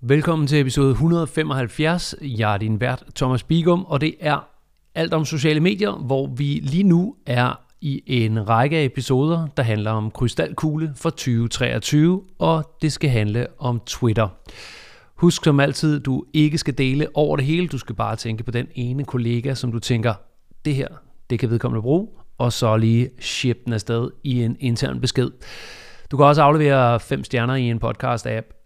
Velkommen til episode 175. Jeg er din vært, Thomas Bigum, og det er alt om sociale medier, hvor vi lige nu er i en række af episoder, der handler om krystalkugle for 2023, og det skal handle om Twitter. Husk som altid, du ikke skal dele over det hele. Du skal bare tænke på den ene kollega, som du tænker, det her, det kan vedkommende bruge, og så lige ship den afsted i en intern besked. Du kan også aflevere fem stjerner i en podcast-app,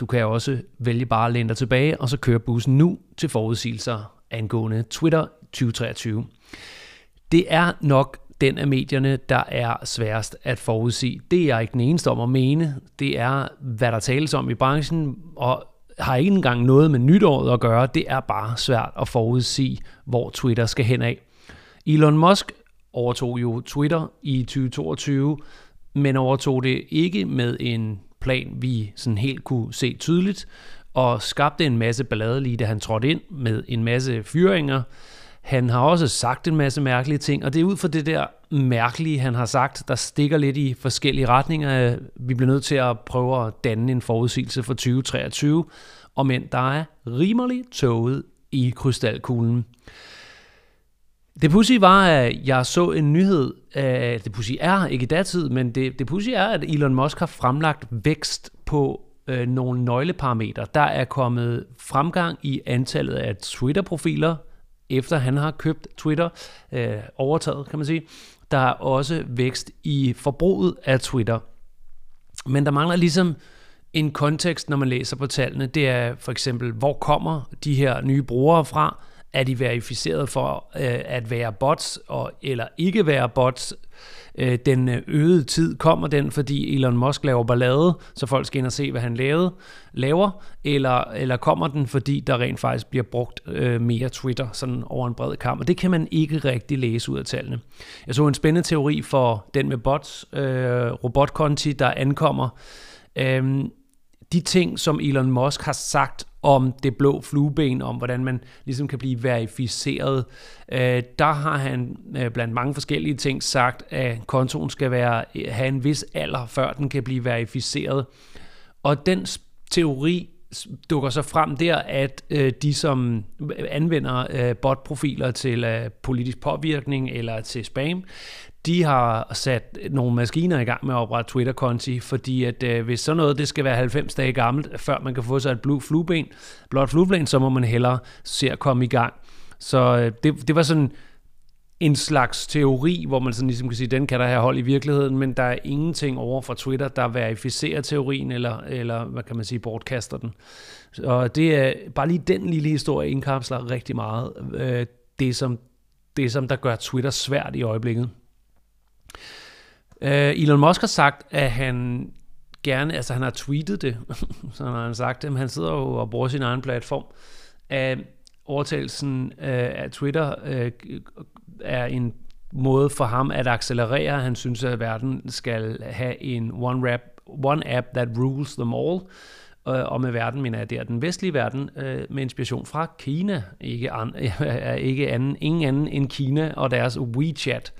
du kan også vælge bare at læne dig tilbage, og så køre bussen nu til forudsigelser angående Twitter 2023. Det er nok den af medierne, der er sværest at forudsige. Det er jeg ikke den eneste om at mene. Det er, hvad der tales om i branchen, og har ikke engang noget med nytåret at gøre. Det er bare svært at forudsige, hvor Twitter skal hen af. Elon Musk overtog jo Twitter i 2022, men overtog det ikke med en plan, vi sådan helt kunne se tydeligt, og skabte en masse ballade lige da han trådte ind med en masse fyringer. Han har også sagt en masse mærkelige ting, og det er ud fra det der mærkelige, han har sagt, der stikker lidt i forskellige retninger. Vi bliver nødt til at prøve at danne en forudsigelse for 2023, og men der er rimelig tåget i krystalkuglen. Det pussy var, at jeg så en nyhed, det pussy er, ikke i datid, men det, det pussy er, at Elon Musk har fremlagt vækst på øh, nogle nøgleparametre. Der er kommet fremgang i antallet af Twitter-profiler, efter han har købt Twitter, øh, overtaget kan man sige. Der er også vækst i forbruget af Twitter. Men der mangler ligesom en kontekst, når man læser på tallene. Det er for eksempel, hvor kommer de her nye brugere fra? Er de verificeret for øh, at være bots og eller ikke være bots. Øh, den øh, øgede tid kommer den, fordi Elon Musk laver ballade, så folk skal ind og se, hvad han lavede, laver, eller, eller kommer den, fordi der rent faktisk bliver brugt øh, mere Twitter sådan over en bred kamp. Og det kan man ikke rigtig læse ud af tallene. Jeg så en spændende teori for den med bots, øh, robotkonti, der ankommer. Øh, de ting, som Elon Musk har sagt om det blå flueben, om hvordan man ligesom kan blive verificeret. Øh, der har han øh, blandt mange forskellige ting sagt, at kontoen skal være, øh, have en vis alder, før den kan blive verificeret. Og den teori dukker så frem der, at øh, de, som øh, anvender øh, botprofiler til øh, politisk påvirkning eller til spam, de har sat nogle maskiner i gang med at oprette Twitter-konti, fordi at øh, hvis sådan noget det skal være 90 dage gammelt, før man kan få sig et blå flueben, blot flueben, så må man hellere se at komme i gang. Så øh, det, det var sådan en slags teori, hvor man sådan ligesom kan sige, den kan der have hold i virkeligheden, men der er ingenting over fra Twitter, der verificerer teorien, eller, eller hvad kan man sige, bortkaster den. Og det er bare lige den lille historie indkapsler rigtig meget øh, det, som, det, som der gør Twitter svært i øjeblikket. Øh, Elon Musk har sagt, at han gerne, altså han har tweetet det, så han har sagt det, men han sidder jo og bruger sin egen platform, at overtagelsen øh, af Twitter øh, er en måde for ham at accelerere. Han synes, at verden skal have en one, rap, one app that rules them all. Og med verden mener jeg, det er den vestlige verden med inspiration fra Kina. Ikke, an, ikke anden, ingen anden end Kina og deres WeChat.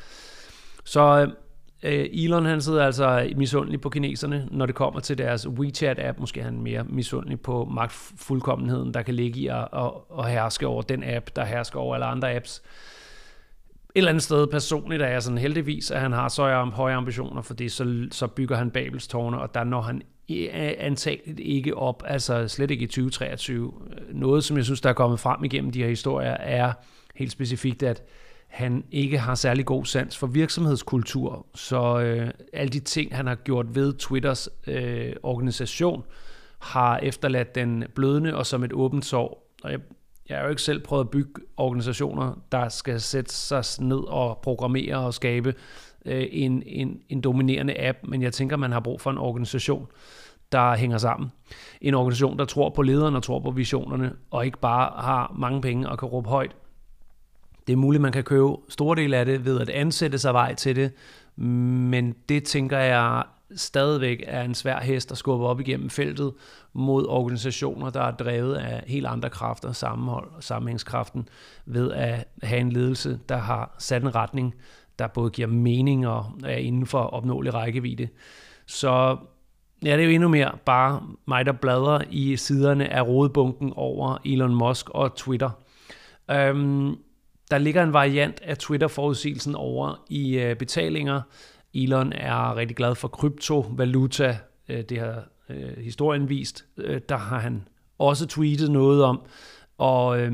Så øh, Elon han sidder altså misundelig på kineserne, når det kommer til deres WeChat-app. Måske er han mere misundelig på magtfuldkommenheden, der kan ligge i at, at, at herske over den app, der hersker over alle andre apps. Et eller andet sted personligt er jeg sådan heldigvis, at han har så høje ambitioner, fordi så, så bygger han Babelstårne, og der når han antageligt ikke op, altså slet ikke i 2023. Noget, som jeg synes, der er kommet frem igennem de her historier, er helt specifikt, at han ikke har særlig god sans for virksomhedskultur. Så øh, alle de ting, han har gjort ved Twitters øh, organisation, har efterladt den blødende og som et åbent sår. Og jeg, jeg har jo ikke selv prøvet at bygge organisationer, der skal sætte sig ned og programmere og skabe øh, en, en, en dominerende app, men jeg tænker, man har brug for en organisation, der hænger sammen. En organisation, der tror på lederen og tror på visionerne, og ikke bare har mange penge og kan råbe højt, det er muligt, man kan købe store del af det ved at ansætte sig vej til det, men det tænker jeg stadigvæk er en svær hest at skubbe op igennem feltet mod organisationer, der er drevet af helt andre kræfter, sammenhold og sammenhængskraften, ved at have en ledelse, der har sat en retning, der både giver mening og er inden for opnåelig rækkevidde. Så Ja, det er jo endnu mere bare mig, der bladrer i siderne af rodebunken over Elon Musk og Twitter. Øhm, der ligger en variant af Twitter-forudsigelsen over i øh, betalinger. Elon er rigtig glad for kryptovaluta. Øh, det har øh, historien vist. Øh, der har han også tweetet noget om, og øh,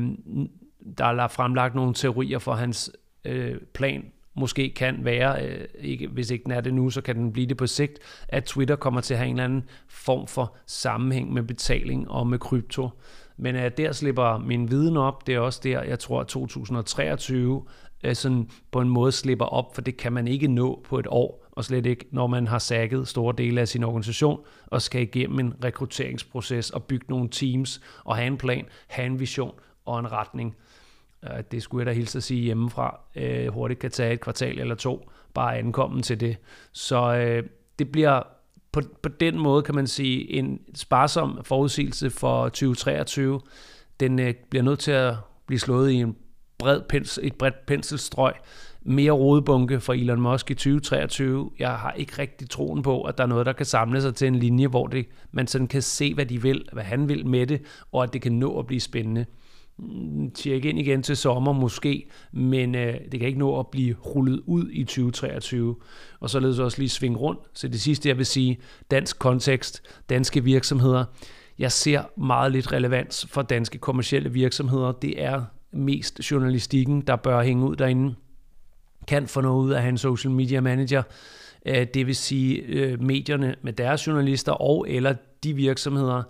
der er fremlagt nogle teorier for hans øh, plan måske kan være, øh, ikke, hvis ikke den er det nu, så kan den blive det på sigt, at Twitter kommer til at have en eller anden form for sammenhæng med betaling og med krypto. Men at der slipper min viden op. Det er også der, jeg tror, at 2023 øh, sådan på en måde slipper op, for det kan man ikke nå på et år, og slet ikke, når man har sækket store dele af sin organisation, og skal igennem en rekrutteringsproces og bygge nogle teams, og have en plan, have en vision og en retning. Øh, det skulle jeg da hilse at sige hjemmefra. Hurtigt kan tage et kvartal eller to, bare ankommen til det. Så det bliver på, på den måde, kan man sige, en sparsom forudsigelse for 2023. Den øh, bliver nødt til at blive slået i en bred pensel, et bredt penselstrøg. Mere rodebunke for Elon Musk i 2023. Jeg har ikke rigtig troen på, at der er noget, der kan samle sig til en linje, hvor det, man sådan kan se, hvad de vil, hvad han vil med det, og at det kan nå at blive spændende tjekke ind igen til sommer måske, men øh, det kan ikke nå at blive rullet ud i 2023. Og således også lige svinge rundt. Så det sidste, jeg vil sige, dansk kontekst, danske virksomheder. Jeg ser meget lidt relevans for danske kommercielle virksomheder. Det er mest journalistikken, der bør hænge ud derinde. Kan få noget ud af hans social media manager. Øh, det vil sige øh, medierne med deres journalister og eller de virksomheder,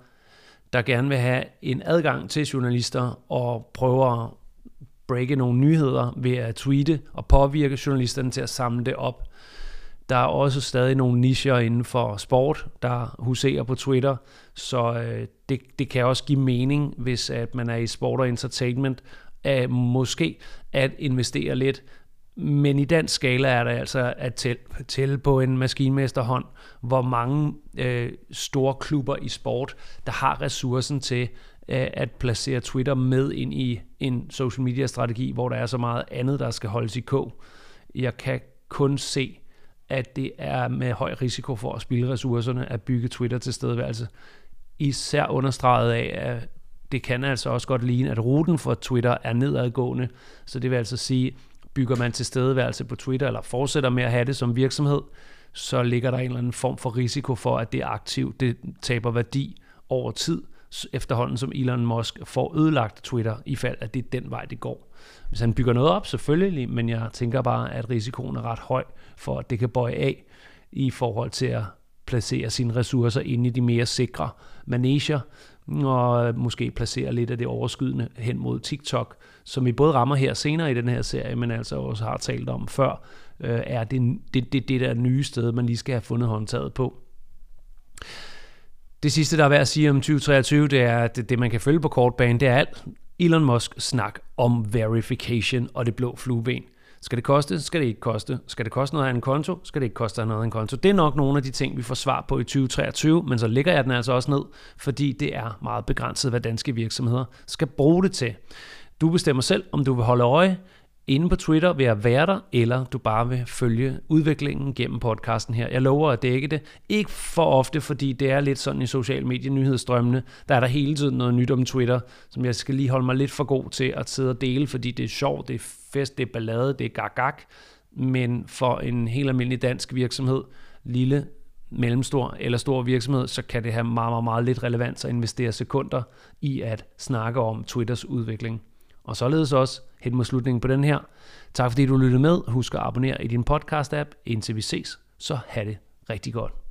der gerne vil have en adgang til journalister og prøver at breake nogle nyheder ved at tweete og påvirke journalisterne til at samle det op. Der er også stadig nogle nicher inden for sport, der huserer på Twitter, så øh, det, det kan også give mening, hvis at man er i sport og entertainment, at måske at investere lidt men i den skala er der altså at tælle, tælle på en maskinmesterhånd, hvor mange øh, store klubber i sport, der har ressourcen til øh, at placere Twitter med ind i en social media strategi, hvor der er så meget andet, der skal holdes i kog. Jeg kan kun se, at det er med høj risiko for at spille ressourcerne at bygge Twitter til stedværelse. Især understreget af, at det kan altså også godt ligne, at ruten for Twitter er nedadgående. Så det vil altså sige, bygger man tilstedeværelse på Twitter, eller fortsætter med at have det som virksomhed, så ligger der en eller anden form for risiko for, at det aktiv aktivt, det taber værdi over tid, efterhånden som Elon Musk får ødelagt Twitter, i fald at det er den vej, det går. Hvis han bygger noget op, selvfølgelig, men jeg tænker bare, at risikoen er ret høj for, at det kan bøje af i forhold til at placere sine ressourcer inde i de mere sikre manager, og måske placere lidt af det overskydende hen mod TikTok, som vi både rammer her senere i den her serie, men altså også har talt om før, øh, er det, det, det, det der nye sted, man lige skal have fundet håndtaget på. Det sidste, der er værd at sige om 2023, det er, at det, det man kan følge på kortbanen, det er alt Elon Musk snak om verification og det blå flueben. Skal det koste? Skal det ikke koste? Skal det koste noget af en konto? Skal det ikke koste noget af en konto? Det er nok nogle af de ting, vi får svar på i 2023, men så lægger jeg den altså også ned, fordi det er meget begrænset, hvad danske virksomheder skal bruge det til. Du bestemmer selv, om du vil holde øje inde på Twitter ved at være der, eller du bare vil følge udviklingen gennem podcasten her. Jeg lover at dække det. Ikke for ofte, fordi det er lidt sådan i social medie nyhedsstrømmene. Der er der hele tiden noget nyt om Twitter, som jeg skal lige holde mig lidt for god til at sidde og dele, fordi det er sjovt, det er fest, det er ballade, det er gagag. Men for en helt almindelig dansk virksomhed, lille, mellemstor eller stor virksomhed, så kan det have meget, meget, meget lidt relevans at investere sekunder i at snakke om Twitters udvikling. Og således også hen mod slutningen på den her. Tak fordi du lyttede med. Husk at abonnere i din podcast-app. Indtil vi ses, så have det rigtig godt.